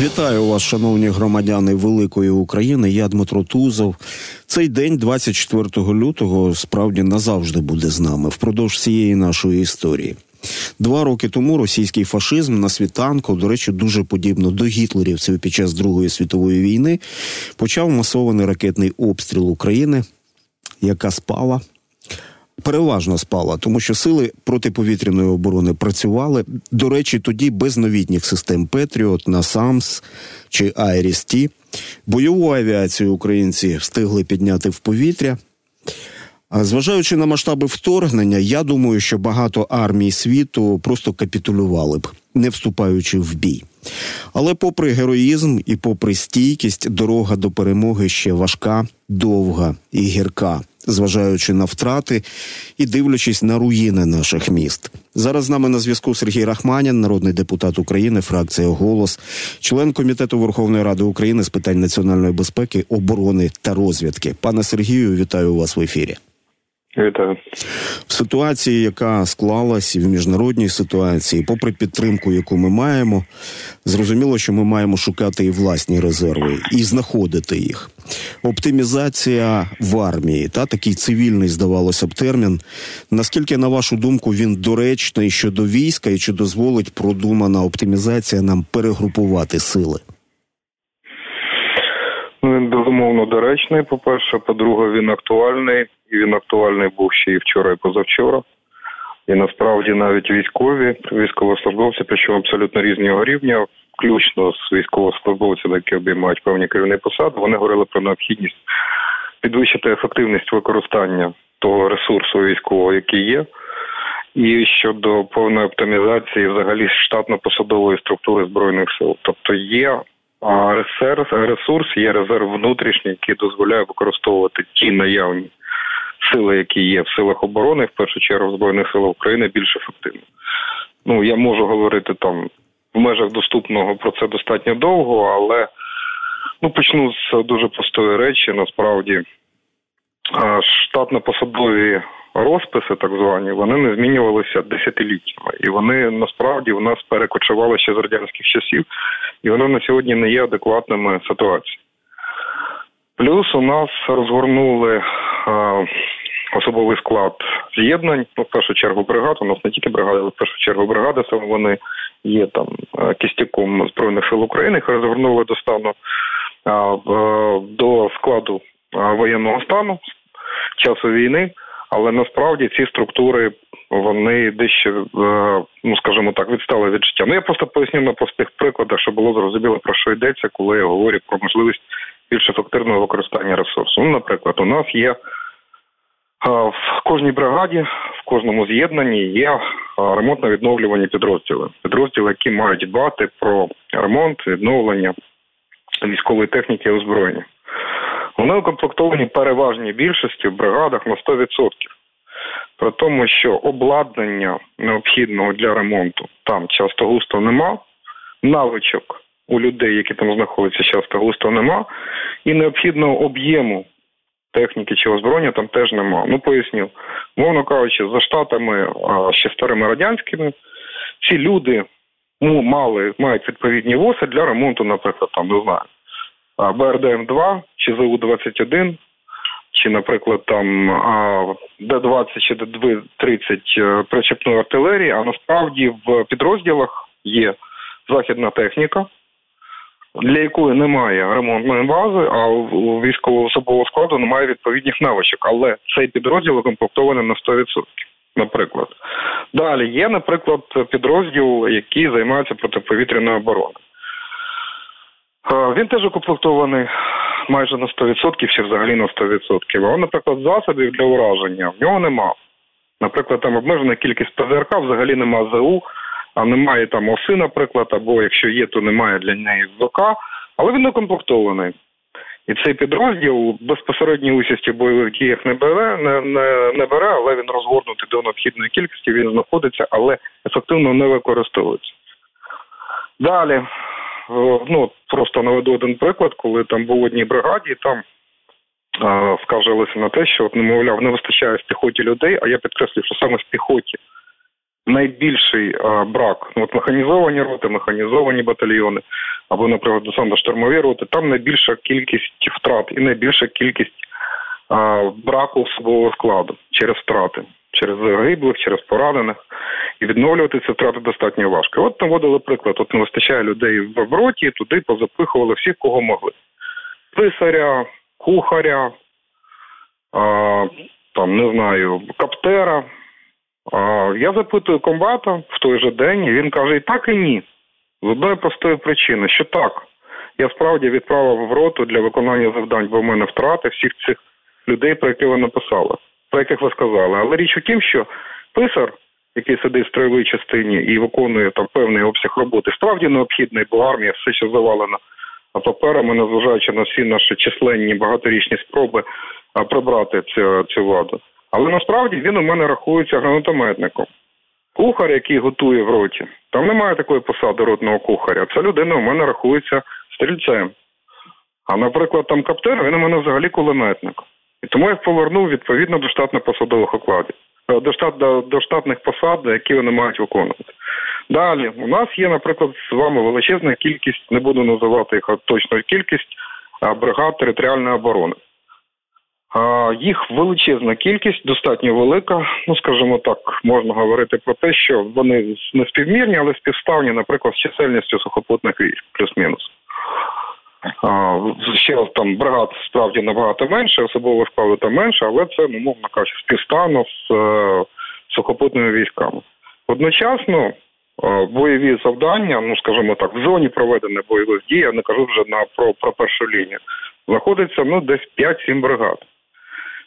Вітаю вас, шановні громадяни Великої України. Я Дмитро Тузов. Цей день, 24 лютого, справді назавжди буде з нами впродовж цієї нашої історії. Два роки тому російський фашизм на світанку, до речі, дуже подібно до гітлерівців під час Другої світової війни, почав масований ракетний обстріл України, яка спала переважно спала, тому що сили протиповітряної оборони працювали. До речі, тоді без новітніх систем Петріот, Насамс чи Айріс-Ті. Бойову авіацію українці встигли підняти в повітря. Зважаючи на масштаби вторгнення, я думаю, що багато армій світу просто капітулювали б, не вступаючи в бій. Але, попри героїзм і попри стійкість, дорога до перемоги ще важка, довга і гірка зважаючи на втрати і дивлячись на руїни наших міст. Зараз з нами на зв'язку Сергій Рахманін, народний депутат України, фракція Голос, член комітету Верховної Ради України з питань національної безпеки, оборони та розвідки. Пане Сергію, вітаю вас в ефірі. Вітаю. в ситуації, яка склалась і в міжнародній ситуації, попри підтримку, яку ми маємо, зрозуміло, що ми маємо шукати і власні резерви і знаходити їх. Оптимізація в армії та такий цивільний, здавалося б, термін. Наскільки, на вашу думку, він доречний щодо війська і чи дозволить продумана оптимізація нам перегрупувати сили? Ну, він безумовно доречний. По перше, по-друге, він актуальний і він актуальний був ще і вчора, і позавчора. І насправді навіть військові, військовослужбовці, причому абсолютно різного рівня, включно з військовослужбовцями, які обіймають певні керівні посади, вони говорили про необхідність підвищити ефективність використання того ресурсу військового, який є, і щодо повної оптимізації взагалі штатно-посадової структури збройних сил. Тобто є ресурс, є резерв внутрішній, який дозволяє використовувати ті наявні сили, які є в силах оборони, в першу чергу в збройних силах України, більш ефективно. Ну я можу говорити там в межах доступного про це достатньо довго, але ну почну з дуже простої речі. Насправді штатно-посадові розписи, так звані, вони не змінювалися десятиліттями, і вони насправді в нас перекочували ще з радянських часів, і вони на сьогодні не є адекватними ситуації. Плюс у нас розгорнули особовий склад з'єднань. Ну, в першу чергу бригад. У нас не тільки бригади, але в першу чергу бригади. Саме вони є там кістяком збройних сил України. Їх розгорнули до стану до складу воєнного стану часу війни. Але насправді ці структури вони дещо, е, ну скажімо так, відстали від життя. Ну я просто поясню на простих прикладах, щоб було зрозуміло про що йдеться, коли я говорю про можливість більш ефективного використання ресурсу. Ну, наприклад, у нас є в кожній бригаді, в кожному з'єднанні є ремонтно-відновлювані підрозділи. Підрозділи, які мають дбати про ремонт, відновлення військової техніки і озброєння. Вони укомплектовані переважній більшості в бригадах на 100%. При тому, що обладнання необхідного для ремонту там часто густо нема, навичок у людей, які там знаходяться, часто густо нема, і необхідного об'єму техніки чи озброєння там теж нема. Ну поясню, мовно кажучи, за штатами ще старими радянськими ці люди ну, мали мають відповідні воси для ремонту, наприклад, там не знаю. БРДМ-2 чи ЗУ-21, чи, наприклад, там Д-20 чи Д-30 е, причепної артилерії, а насправді в підрозділах є західна техніка, для якої немає ремонтної бази, а у військового особового складу немає відповідних навичок. Але цей підрозділ укомплектований на 100%. Наприклад, далі є, наприклад, підрозділ, який займається протиповітряною обороною. Він теж укомплектований майже на 100% чи взагалі на 100%. А, наприклад, засобів для ураження в нього нема. Наприклад, там обмежена кількість ПЗРК, взагалі нема ЗУ, а немає там оси, наприклад, або якщо є, то немає для неї ЗОК, але він укомплектований. І цей підрозділ безпосередньої участі в бойових діях не бере, не, не, не бере, але він розгорнутий до необхідної кількості, він знаходиться, але ефективно не використовується. Далі ну просто наведу один приклад, коли там був в одній бригаді, там скаржилися на те, що немовляв, не вистачає в піхоті людей, а я підкреслюю, що саме в піхоті найбільший брак. Ну, от механізовані роти, механізовані батальйони, або, наприклад, десантно-штурмові роти, там найбільша кількість втрат і найбільша кількість а, браку особового складу через втрати, через загиблих, через поранених. І відновлювати ці втрати достатньо важко. От наводили приклад: от не вистачає людей в роті, туди позапихували всіх, кого могли. Писаря, кухаря, а, там не знаю, каптера. Я запитую комбата в той же день, і він каже: і так і ні. З одної простої причини, що так, я справді відправив в роту для виконання завдань, бо в мене втрати всіх цих людей, про які ви написали, про яких ви сказали. Але річ у тім, що писар, який сидить в строєвій частині і виконує там певний обсяг роботи, справді необхідний, бо армія все ще завалена паперами, незважаючи на всі наші численні багаторічні спроби прибрати цю, цю владу. Але насправді він у мене рахується гранатометником. Кухар, який готує в роті, там немає такої посади ротного кухаря. Ця людина у мене рахується стрільцем. А наприклад, там каптер, він у мене взагалі кулеметник. І тому я повернув відповідно до штатно-посадових окладів, е, до штат до, до штатних посад, які вони мають виконувати. Далі у нас є, наприклад, з вами величезна кількість, не буду називати їх точну кількість бригад територіальної оборони. Їх величезна кількість, достатньо велика. Ну скажімо так, можна говорити про те, що вони не співмірні, але співставні, наприклад, з чисельністю сухопутних військ, плюс-мінус. Ще раз там бригад справді набагато менше, особового складу там менше, але це, ну, мовно кажучи, співставно з е, сухопутними військами. Одночасно е, бойові завдання, ну скажімо так, в зоні проведення бойових дій, я не кажу вже на про, про першу лінію, знаходиться ну десь 5-7 бригад.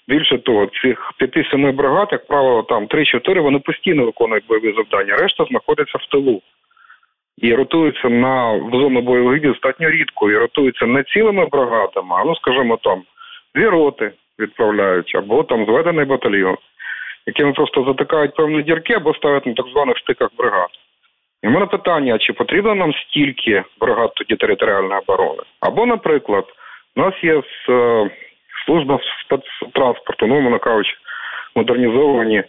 Більше того, цих 5-7 бригад, як правило, там 3-4, вони постійно виконують бойові завдання. Решта знаходиться в тилу і ротуються на в зону бойових дій достатньо рідко і ротуються не цілими бригадами, а ну скажімо там дві роти відправляють або там зведений батальйон, якими просто затикають певні дірки або ставлять на так званих стиках бригад. І в мене питання: чи потрібно нам стільки бригад тоді територіальної оборони? Або, наприклад, у нас є е, служба спецтранспорту, ну, мовно кажучи, модернізовані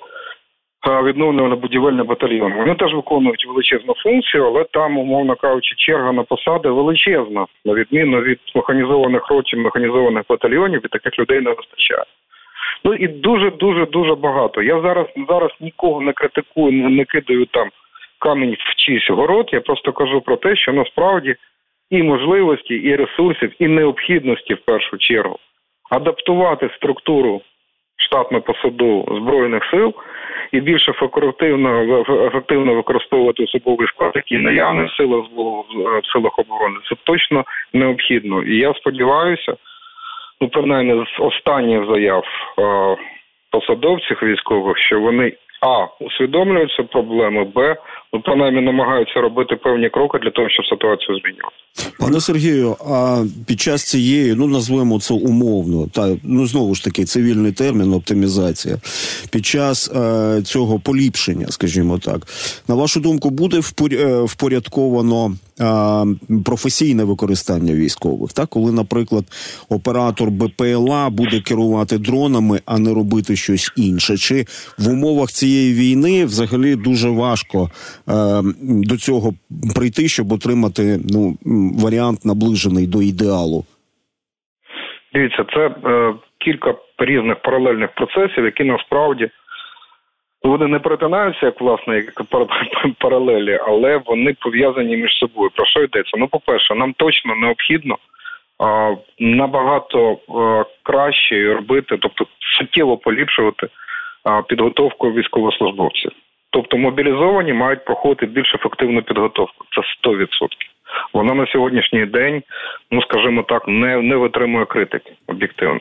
відновлювально будівельний батальйон. Вони теж виконують величезну функцію, але там, умовно кажучи, черга на посади величезна, на відміну від механізованих ротів, механізованих батальйонів, і таких людей не вистачає. Ну і дуже дуже дуже багато. Я зараз зараз нікого не критикую, не, не кидаю там камінь в чийсь город. Я просто кажу про те, що насправді і можливості, і ресурсів, і необхідності в першу чергу адаптувати структуру штатну посаду збройних сил і більш ефективно ефективно використовувати особовий склад, який наявний в силах в силах оборони. Це точно необхідно. І я сподіваюся, ну принаймні з останніх заяв е, посадовців військових, що вони а усвідомлюють цю проблему, б ну принаймні намагаються робити певні кроки для того, щоб ситуацію змінювати. Пане Сергію, а під час цієї, ну назвемо це умовно, та ну знову ж таки цивільний термін, оптимізація. Під час е, цього поліпшення, скажімо так, на вашу думку, буде е, впорядковано професійне використання військових, так коли, наприклад, оператор БПЛА буде керувати дронами, а не робити щось інше, чи в умовах цієї війни взагалі дуже важко е, до цього прийти, щоб отримати ну варіант наближений до ідеалу? Дивіться, це е, кілька різних паралельних процесів, які насправді вони не перетинаються як власне як паралелі, але вони пов'язані між собою. Про що йдеться? Ну, по-перше, нам точно необхідно а, набагато а, краще робити, тобто суттєво поліпшувати підготовку військовослужбовців. Тобто мобілізовані мають проходити більш ефективну підготовку. Це 100%. Вона на сьогоднішній день, ну скажімо так, не не витримує критики об'єктивно.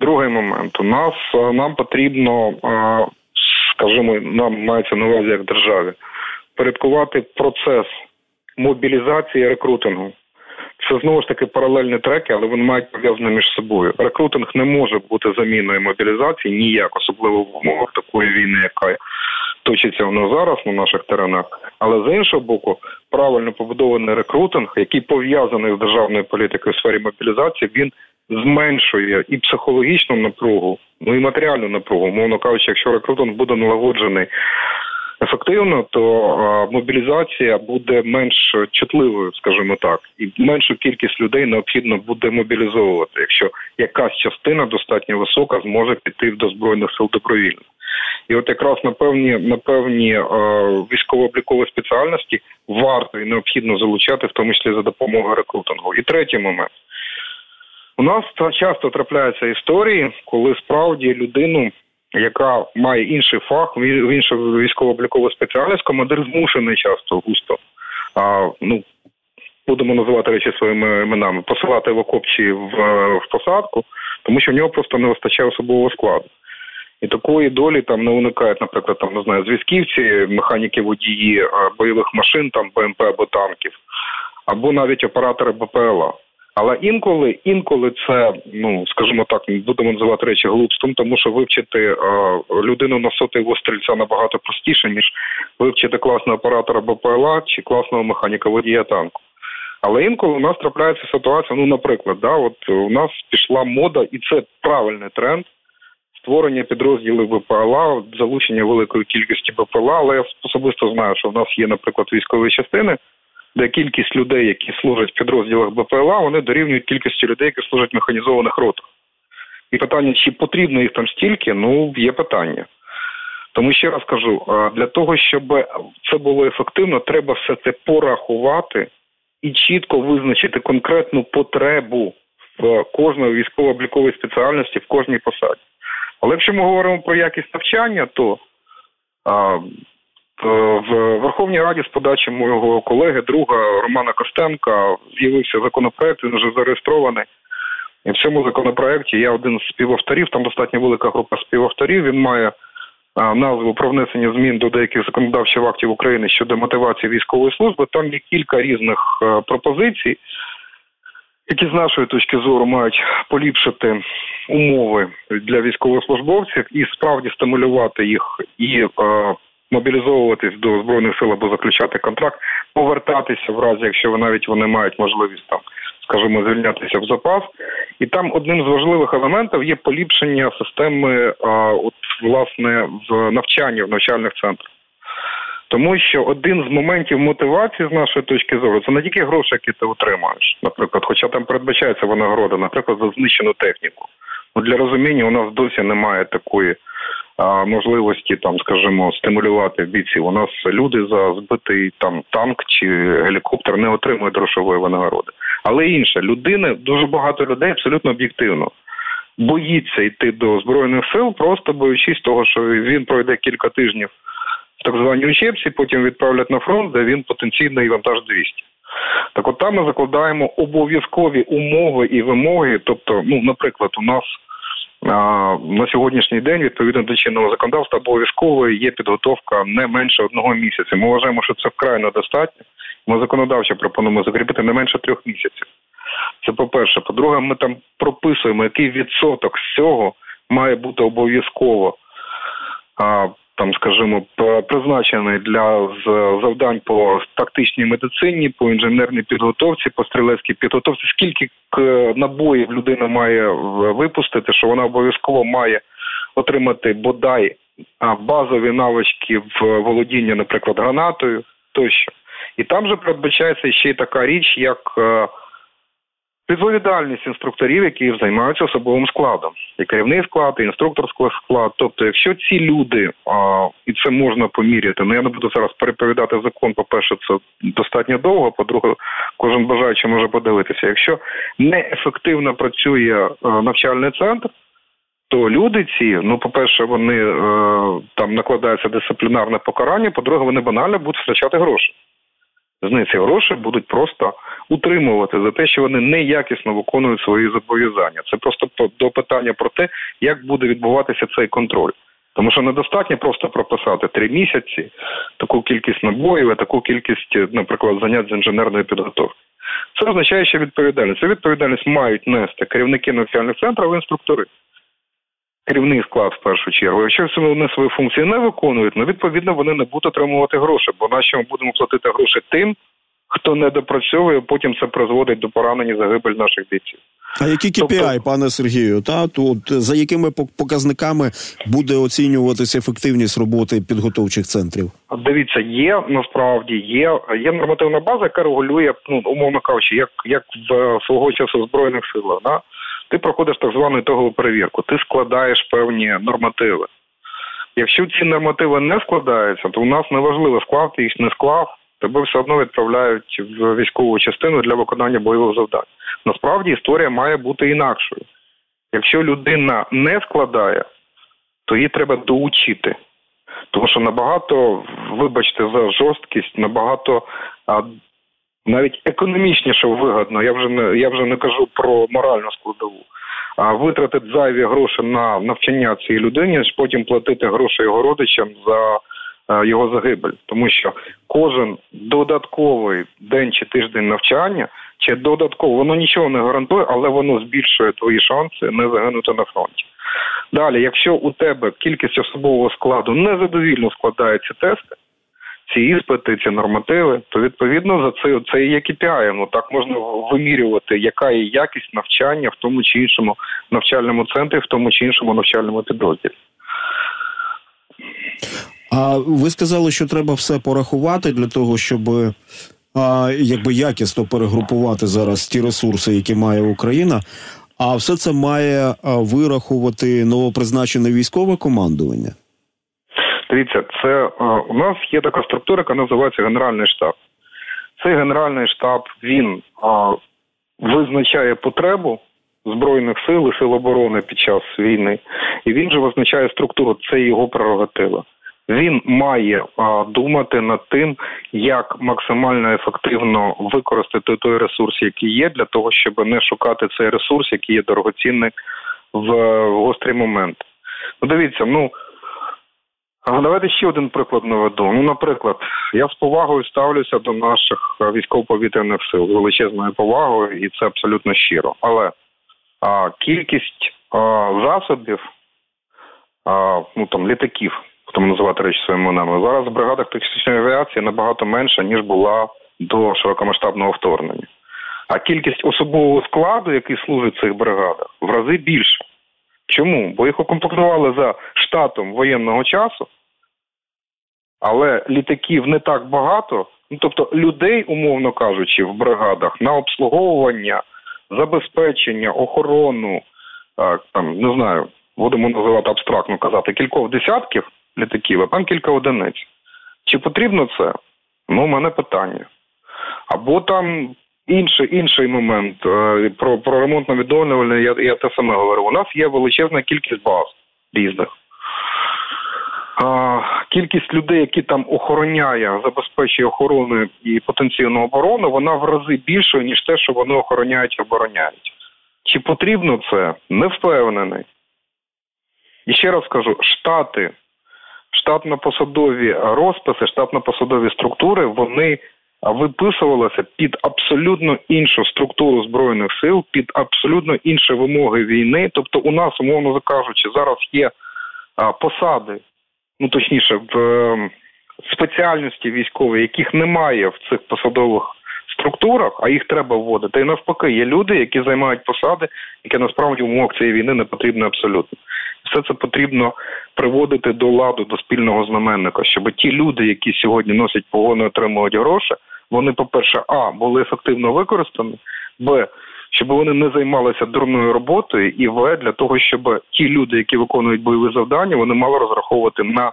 Другий момент у нас нам потрібно скажімо, нам мається на увазі як державі, порядкувати процес мобілізації рекрутингу. Це знову ж таки паралельні треки, але вони мають пов'язані між собою. Рекрутинг не може бути заміною мобілізації ніяк, особливо в умовах такої війни, яка точиться в нас зараз на наших теренах. Але з іншого боку, правильно побудований рекрутинг, який пов'язаний з державною політикою в сфері мобілізації, він зменшує і психологічну напругу, ну і матеріальну напругу. Мовно кажучи, якщо рекрутинг буде налагоджений ефективно, то мобілізація буде менш чутливою, скажімо так, і меншу кількість людей необхідно буде мобілізовувати, якщо якась частина достатньо висока зможе піти до збройних сил добровільно. І от якраз на певні на певні е, військово-облікові спеціальності варто і необхідно залучати, в тому числі за допомогою рекрутингу. І третій момент. У нас часто трапляються історії, коли справді людину, яка має інший фах, в іншу військово-облікову спеціальність, командир змушений часто густо. А, ну, Будемо називати речі своїми іменами, посилати в окопчі в, в посадку, тому що в нього просто не вистачає особового складу. І такої долі там не уникають, наприклад, там не знаю, зв'язківці, механіки водії бойових машин, там БМП або танків, або навіть оператори БПЛА. Але інколи, інколи це, ну скажімо так, будемо називати речі глупством, тому що вивчити е, людину на сотий стрільця набагато простіше, ніж вивчити класного оператора БПЛА чи класного механіка водія танку. Але інколи у нас трапляється ситуація. Ну, наприклад, да, от у нас пішла мода, і це правильний тренд створення підрозділів БПЛА, залучення великої кількості БПЛА. Але я особисто знаю, що в нас є, наприклад, військові частини, де кількість людей, які служать в підрозділах БПЛА, вони дорівнюють кількості людей, які служать в механізованих ротах. І питання, чи потрібно їх там стільки, ну є питання. Тому ще раз кажу: для того, щоб це було ефективно, треба все це порахувати і чітко визначити конкретну потребу в кожної військово-облікової спеціальності в кожній посаді. Але якщо ми говоримо про якість навчання, то а, в Верховній Раді з подачі моєго колеги, друга Романа Костенка, з'явився законопроект, він вже зареєстрований. І в цьому законопроекті я один з співавторів, там достатньо велика група співавторів. Він має а, назву про внесення змін до деяких законодавчих актів України щодо мотивації військової служби. Там є кілька різних а, пропозицій які з нашої точки зору мають поліпшити умови для військовослужбовців і справді стимулювати їх і е, мобілізовуватись до збройних сил або заключати контракт, повертатися в разі, якщо навіть вони мають можливість там, скажімо, звільнятися в запас. І там одним з важливих елементів є поліпшення системи, е, от власне в навчанні в навчальних центрах. Тому що один з моментів мотивації з нашої точки зору це не тільки гроші, які ти отримаєш, наприклад, хоча там передбачається винагорода, наприклад, за знищену техніку. Ну, Для розуміння у нас досі немає такої а, можливості, там, скажімо, стимулювати бійців. У нас люди за збитий там танк чи гелікоптер не отримують грошової винагороди. Але інше, людини, дуже багато людей абсолютно об'єктивно. Боїться йти до збройних сил, просто боючись того, що він пройде кілька тижнів так звані учебці, потім відправлять на фронт, де він потенційний вантаж 200. Так от там ми закладаємо обов'язкові умови і вимоги. Тобто, ну, наприклад, у нас а, на сьогоднішній день відповідно до чинного законодавства обов'язково є підготовка не менше одного місяця. Ми вважаємо, що це вкрай недостатньо. Ми законодавчо пропонуємо закріпити не менше трьох місяців. Це по-перше. По-друге, ми там прописуємо, який відсоток з цього має бути обов'язково там, скажімо, призначений для завдань по тактичній медицині, по інженерній підготовці, по стрілецькій підготовці. Скільки набоїв людина має випустити, що вона обов'язково має отримати бодай базові навички в володінні, наприклад, гранатою тощо. І там же передбачається ще й така річ, як е, відповідальність інструкторів, які займаються особовим складом, і керівний склад, і інструкторський склад. Тобто, якщо ці люди, а, і це можна поміряти, ну я не буду зараз переповідати закон. По перше, це достатньо довго. По-друге, кожен бажаючий може подивитися. Якщо неефективно працює е, навчальний центр. То люди ці, ну по-перше, вони е, там накладається дисциплінарне покарання. По-друге, вони банально будуть втрачати гроші з них ці гроші будуть просто утримувати за те, що вони неякісно виконують свої зобов'язання. Це просто до питання про те, як буде відбуватися цей контроль. Тому що недостатньо просто прописати три місяці таку кількість набоїв, і таку кількість, наприклад, занять з інженерної підготовки. Це означає, що відповідальність. Цю відповідальність мають нести керівники навчальних центрів, інструктори керівний склад в першу чергу. Якщо вони свої функції не виконують, ну відповідно вони не будуть отримувати гроші, бо нащо ми будемо платити гроші тим, хто не допрацьовує, потім це призводить до поранення загибель наших бійців. А які KPI, тобто, пане Сергію, та тут за якими показниками буде оцінюватися ефективність роботи підготовчих центрів? Дивіться, є насправді є є нормативна база, яка регулює, ну умовно кажучи, як як в свого часу в збройних силах. Да? Ти проходиш так звану ітогову перевірку, ти складаєш певні нормативи. Якщо ці нормативи не складаються, то у нас неважливо склав ти їх не склав, тебе все одно відправляють в військову частину для виконання бойових завдань. Насправді історія має бути інакшою. Якщо людина не складає, то її треба доучити. Тому що набагато, вибачте, за жорсткість, набагато навіть економічніше вигодно. Я вже не я вже не кажу про моральну складову. А витратити зайві гроші на навчання цієї людини, потім платити гроші його родичам за Е, його загибель, тому що кожен додатковий день чи тиждень навчання, чи додатково воно нічого не гарантує, але воно збільшує твої шанси не загинути на фронті. Далі, якщо у тебе кількість особового складу незадовільно складаються тести, ці іспити, ці нормативи, то відповідно за це це і є KPI. Ну так можна вимірювати, яка є якість навчання в тому чи іншому навчальному центрі, в тому чи іншому навчальному підрозділі. А ви сказали, що треба все порахувати для того, щоб а, якби якісно перегрупувати зараз ті ресурси, які має Україна. А все це має вирахувати новопризначене військове командування. Дивіться, це у нас є така структура, яка називається Генеральний штаб. Цей генеральний штаб він а, визначає потребу збройних сил і сил оборони під час війни, і він же визначає структуру. Це його прерогатива. Він має а, думати над тим, як максимально ефективно використати той ресурс, який є, для того, щоб не шукати цей ресурс, який є дорогоцінний в, в гострий момент. Ну, Дивіться, ну давайте ще один приклад наведу. Ну, наприклад, я з повагою ставлюся до наших військово-повітряних сил величезною повагою, і це абсолютно щиро. Але а, кількість а, засобів, а, ну там літаків будемо називати речі своїми іменами. Зараз в бригадах тактичної авіації набагато менша, ніж була до широкомасштабного вторгнення. А кількість особового складу, який служить в цих бригадах, в рази більше. Чому? Бо їх укомплектували за штатом воєнного часу, але літаків не так багато. Ну, Тобто людей, умовно кажучи, в бригадах на обслуговування, забезпечення, охорону, там не знаю, будемо називати абстрактно казати, кількох десятків літаків, а там кілька одиниць. Чи потрібно це? Ну, у мене питання. Або там інший інший момент е, про про ремонтно відновлювальне я я те саме говорю. У нас є величезна кількість баз різних. Кількість людей, які там охороняє, забезпечує охорону і потенційну оборону, вона в рази більша, ніж те, що вони охороняють і обороняють. Чи потрібно це? Не впевнений. І ще раз скажу: штати штатно-посадові розписи, штатно-посадові структури, вони виписувалися під абсолютно іншу структуру збройних сил, під абсолютно інші вимоги війни. Тобто, у нас, умовно кажучи, зараз є посади, ну точніше, в ем, спеціальності військової, яких немає в цих посадових. Структурах, а їх треба вводити. І навпаки, є люди, які займають посади, які насправді в умовах цієї війни не потрібні абсолютно все це потрібно приводити до ладу, до спільного знаменника, щоб ті люди, які сьогодні носять погони, отримують гроші, вони, по-перше, а були ефективно використані, б. Щоб вони не займалися дурною роботою, і в для того, щоб ті люди, які виконують бойові завдання, вони мали розраховувати на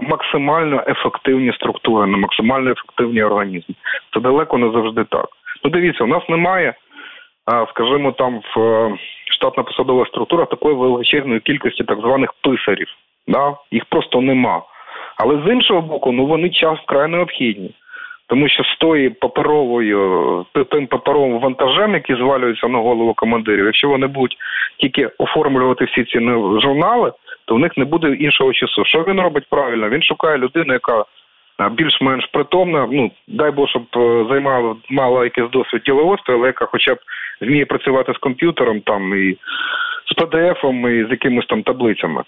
максимально ефективні структури, на максимально ефективні організми. Це далеко не завжди так. Ну, дивіться, у нас немає, скажімо, там в штатна посадова структура такої величезної кількості так званих писарів. Да? Їх просто нема. Але з іншого боку, ну вони час вкрай необхідні. Тому що з тою паперовою, тим паперовим вантажем, який звалюється на голову командирів, якщо вони будуть тільки оформлювати всі ці журнали, то в них не буде іншого часу. Що він робить правильно? Він шукає людину, яка більш-менш притомна. Ну дай Бог, щоб е, займала мала якийсь досвід діловодства, але яка хоча б вміє працювати з комп'ютером там і з PDF-ом, і з якимись там таблицями.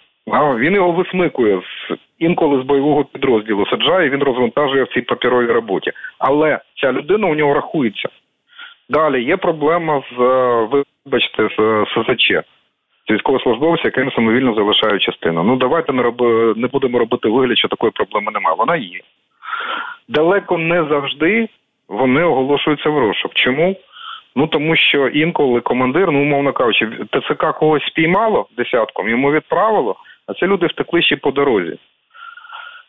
Він його висмикує з інколи з бойового підрозділу саджає, він розвантажує в цій паперовій роботі. Але ця людина у нього рахується. Далі є проблема з вибачте з СЗЧ. З військовослужбовця, яким самовільно залишають частину. Ну давайте не роби, не будемо робити вигляд, що такої проблеми немає. Вона є. Далеко не завжди вони оголошуються в розшук. Чому? Ну тому що інколи командир, ну умовно кажучи, ТЦК когось спіймало десятком, йому відправило, а це люди втекли ще по дорозі.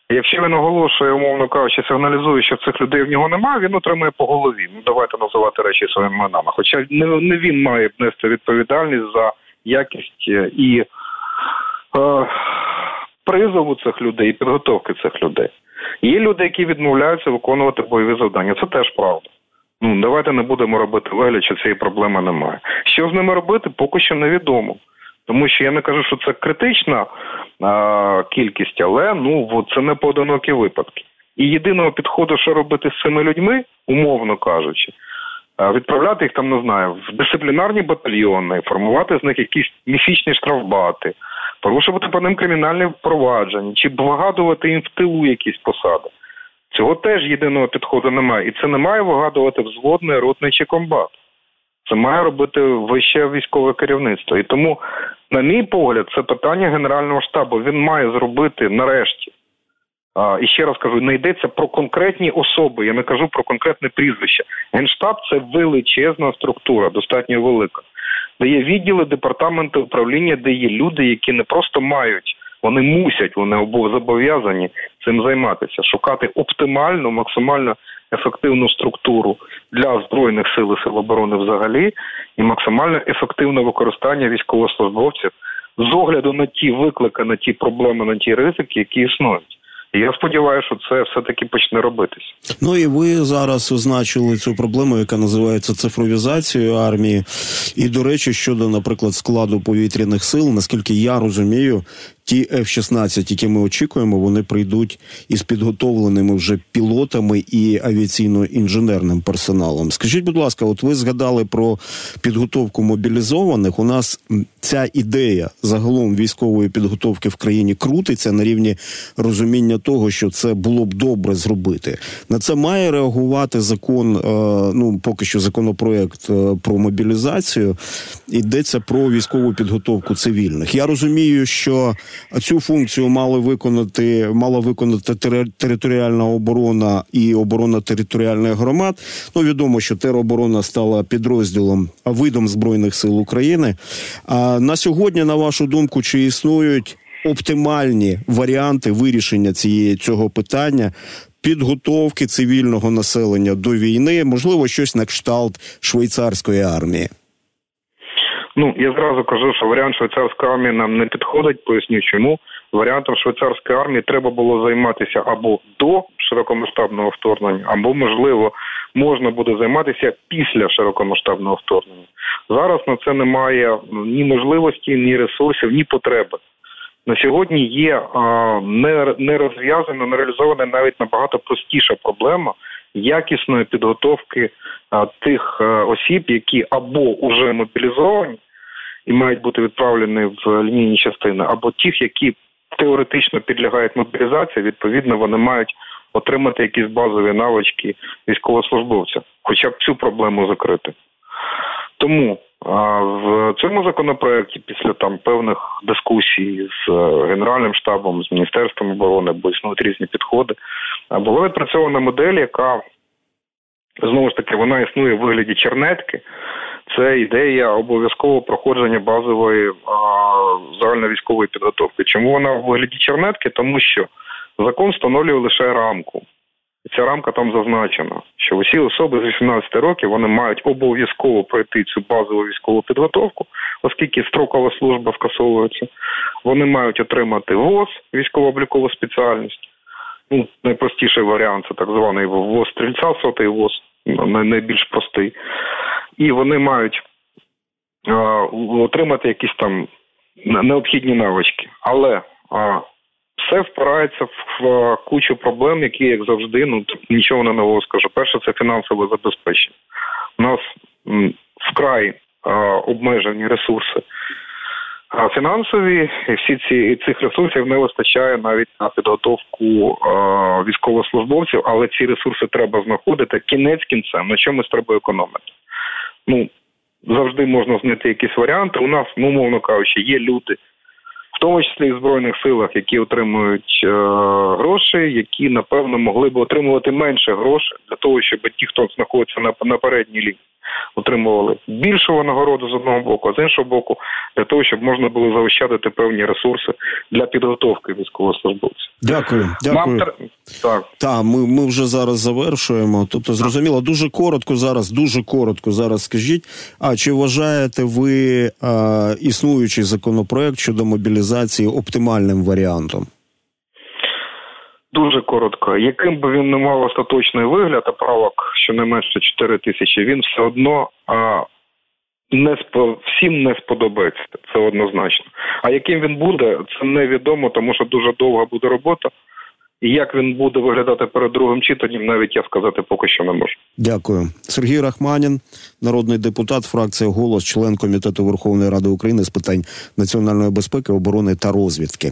Якщо він оголошує, умовно кажучи, сигналізує, що цих людей в нього немає, він отримує по голові. Ну давайте називати речі своїми іменами. Хоча не, він має нести відповідальність за якість е, і е, призову цих людей, і підготовки цих людей. Є люди, які відмовляються виконувати бойові завдання. Це теж правда. Ну давайте не будемо робити вигляд, що цієї проблеми немає. Що з ними робити, поки що невідомо. Тому що я не кажу, що це критична а, кількість, але ну це не поодинокі випадки. І єдиного підходу, що робити з цими людьми, умовно кажучи, відправляти їх там, не знаю, в дисциплінарні батальйони, формувати з них якісь міфічні штрафбати, порушувати по ним кримінальні впровадження, чи вигадувати їм в тилу якісь посади. Цього теж єдиного підходу немає. І це не має вигадувати взводний, ротний чи комбат. Це має робити вище військове керівництво. І тому, на мій погляд, це питання Генерального штабу. Він має зробити нарешті. А, І ще раз кажу, не йдеться про конкретні особи. Я не кажу про конкретне прізвище. Генштаб це величезна структура, достатньо велика, де є відділи департаменти управління, де є люди, які не просто мають вони мусять, вони зобов'язані цим займатися, шукати оптимальну, максимально ефективну структуру для збройних сил і сил оборони взагалі, і максимально ефективне використання військовослужбовців з огляду на ті виклики, на ті проблеми, на ті ризики, які існують. Я сподіваюся, що це все таки почне робитись. Ну і ви зараз означили цю проблему, яка називається цифровізацією армії. І до речі, щодо, наприклад, складу повітряних сил, наскільки я розумію, ті F-16, які ми очікуємо, вони прийдуть із підготовленими вже пілотами і авіаційно-інженерним персоналом. Скажіть, будь ласка, от ви згадали про підготовку мобілізованих. У нас ця ідея загалом військової підготовки в країні крутиться на рівні розуміння того, що це було б добре зробити. На це має реагувати закон. Е, ну поки що законопроект е, про мобілізацію. Йдеться про військову підготовку цивільних. Я розумію, що цю функцію мали виконати, мала виконати територіальна оборона і оборона територіальних громад. Ну відомо, що тероборона стала підрозділом видом збройних сил України. А на сьогодні, на вашу думку, чи існують оптимальні варіанти вирішення цієї цього питання? Підготовки цивільного населення до війни, можливо, щось на кшталт швейцарської армії. Ну я зразу кажу, що варіант швейцарської армії нам не підходить. Поясню, чому варіантом швейцарської армії треба було займатися або до широкомасштабного вторгнення, або можливо можна буде займатися після широкомасштабного вторгнення. Зараз на це немає ні можливості, ні ресурсів, ні потреби. На сьогодні є не, розв'язана, не реалізована навіть набагато простіша проблема якісної підготовки тих осіб, які або вже мобілізовані, і мають бути відправлені в лінійні частини, або тих, які теоретично підлягають мобілізації, відповідно, вони мають отримати якісь базові навички військовослужбовця, хоча б цю проблему закрити. Тому в цьому законопроекті, після там певних дискусій з е, Генеральним штабом, з Міністерством оборони, бо існують різні підходи, була відпрацьована модель, яка знову ж таки вона існує в вигляді чернетки це ідея обов'язкового проходження базової загальновійськової підготовки. Чому вона в вигляді чернетки? Тому що закон встановлює лише рамку. І ця рамка там зазначена, що усі особи з 18 років вони мають обов'язково пройти цю базову військову підготовку, оскільки строкова служба скасовується. Вони мають отримати ВОЗ, військово-облікову спеціальність. Ну, найпростіший варіант це так званий ВОЗ стрільця, сотий ВОЗ, найбільш простий і вони мають отримати якісь там необхідні навички. Але все впирається в, кучу проблем, які, як завжди, ну нічого не нового скажу. Перше, це фінансове забезпечення. У нас вкрай обмежені ресурси. А фінансові і всі ці цих ресурсів не вистачає навіть на підготовку а, військовослужбовців, але ці ресурси треба знаходити кінець кінцем, на чомусь треба економити. ну завжди можна знайти якісь варіанти. У нас, ну умовно кажучи, є люди, в тому числі і в збройних силах, які отримують е, гроші, які напевно могли б отримувати менше грошей для того, щоб ті, хто знаходиться на, на передній лінії, отримували більшу нагороду з одного боку, а з іншого боку, для того, щоб можна було заощадити певні ресурси для підготовки військовослужбовців. Дякую, дякую. Так. Так, ми, ми вже зараз завершуємо. Тобто, зрозуміло, дуже коротко зараз, дуже коротко зараз скажіть. А чи вважаєте ви а, існуючий законопроект щодо мобілізації оптимальним варіантом? Дуже коротко. Яким би він не мав остаточний вигляд, правок щонайменше 4 тисячі, він все одно а, не спо, всім не сподобається. Це однозначно. А яким він буде, це невідомо, тому що дуже довга буде робота. І як він буде виглядати перед другим читанням, навіть я сказати поки що не можу. Дякую, Сергій Рахманін, народний депутат, фракція голос, член комітету Верховної Ради України з питань національної безпеки, оборони та розвідки.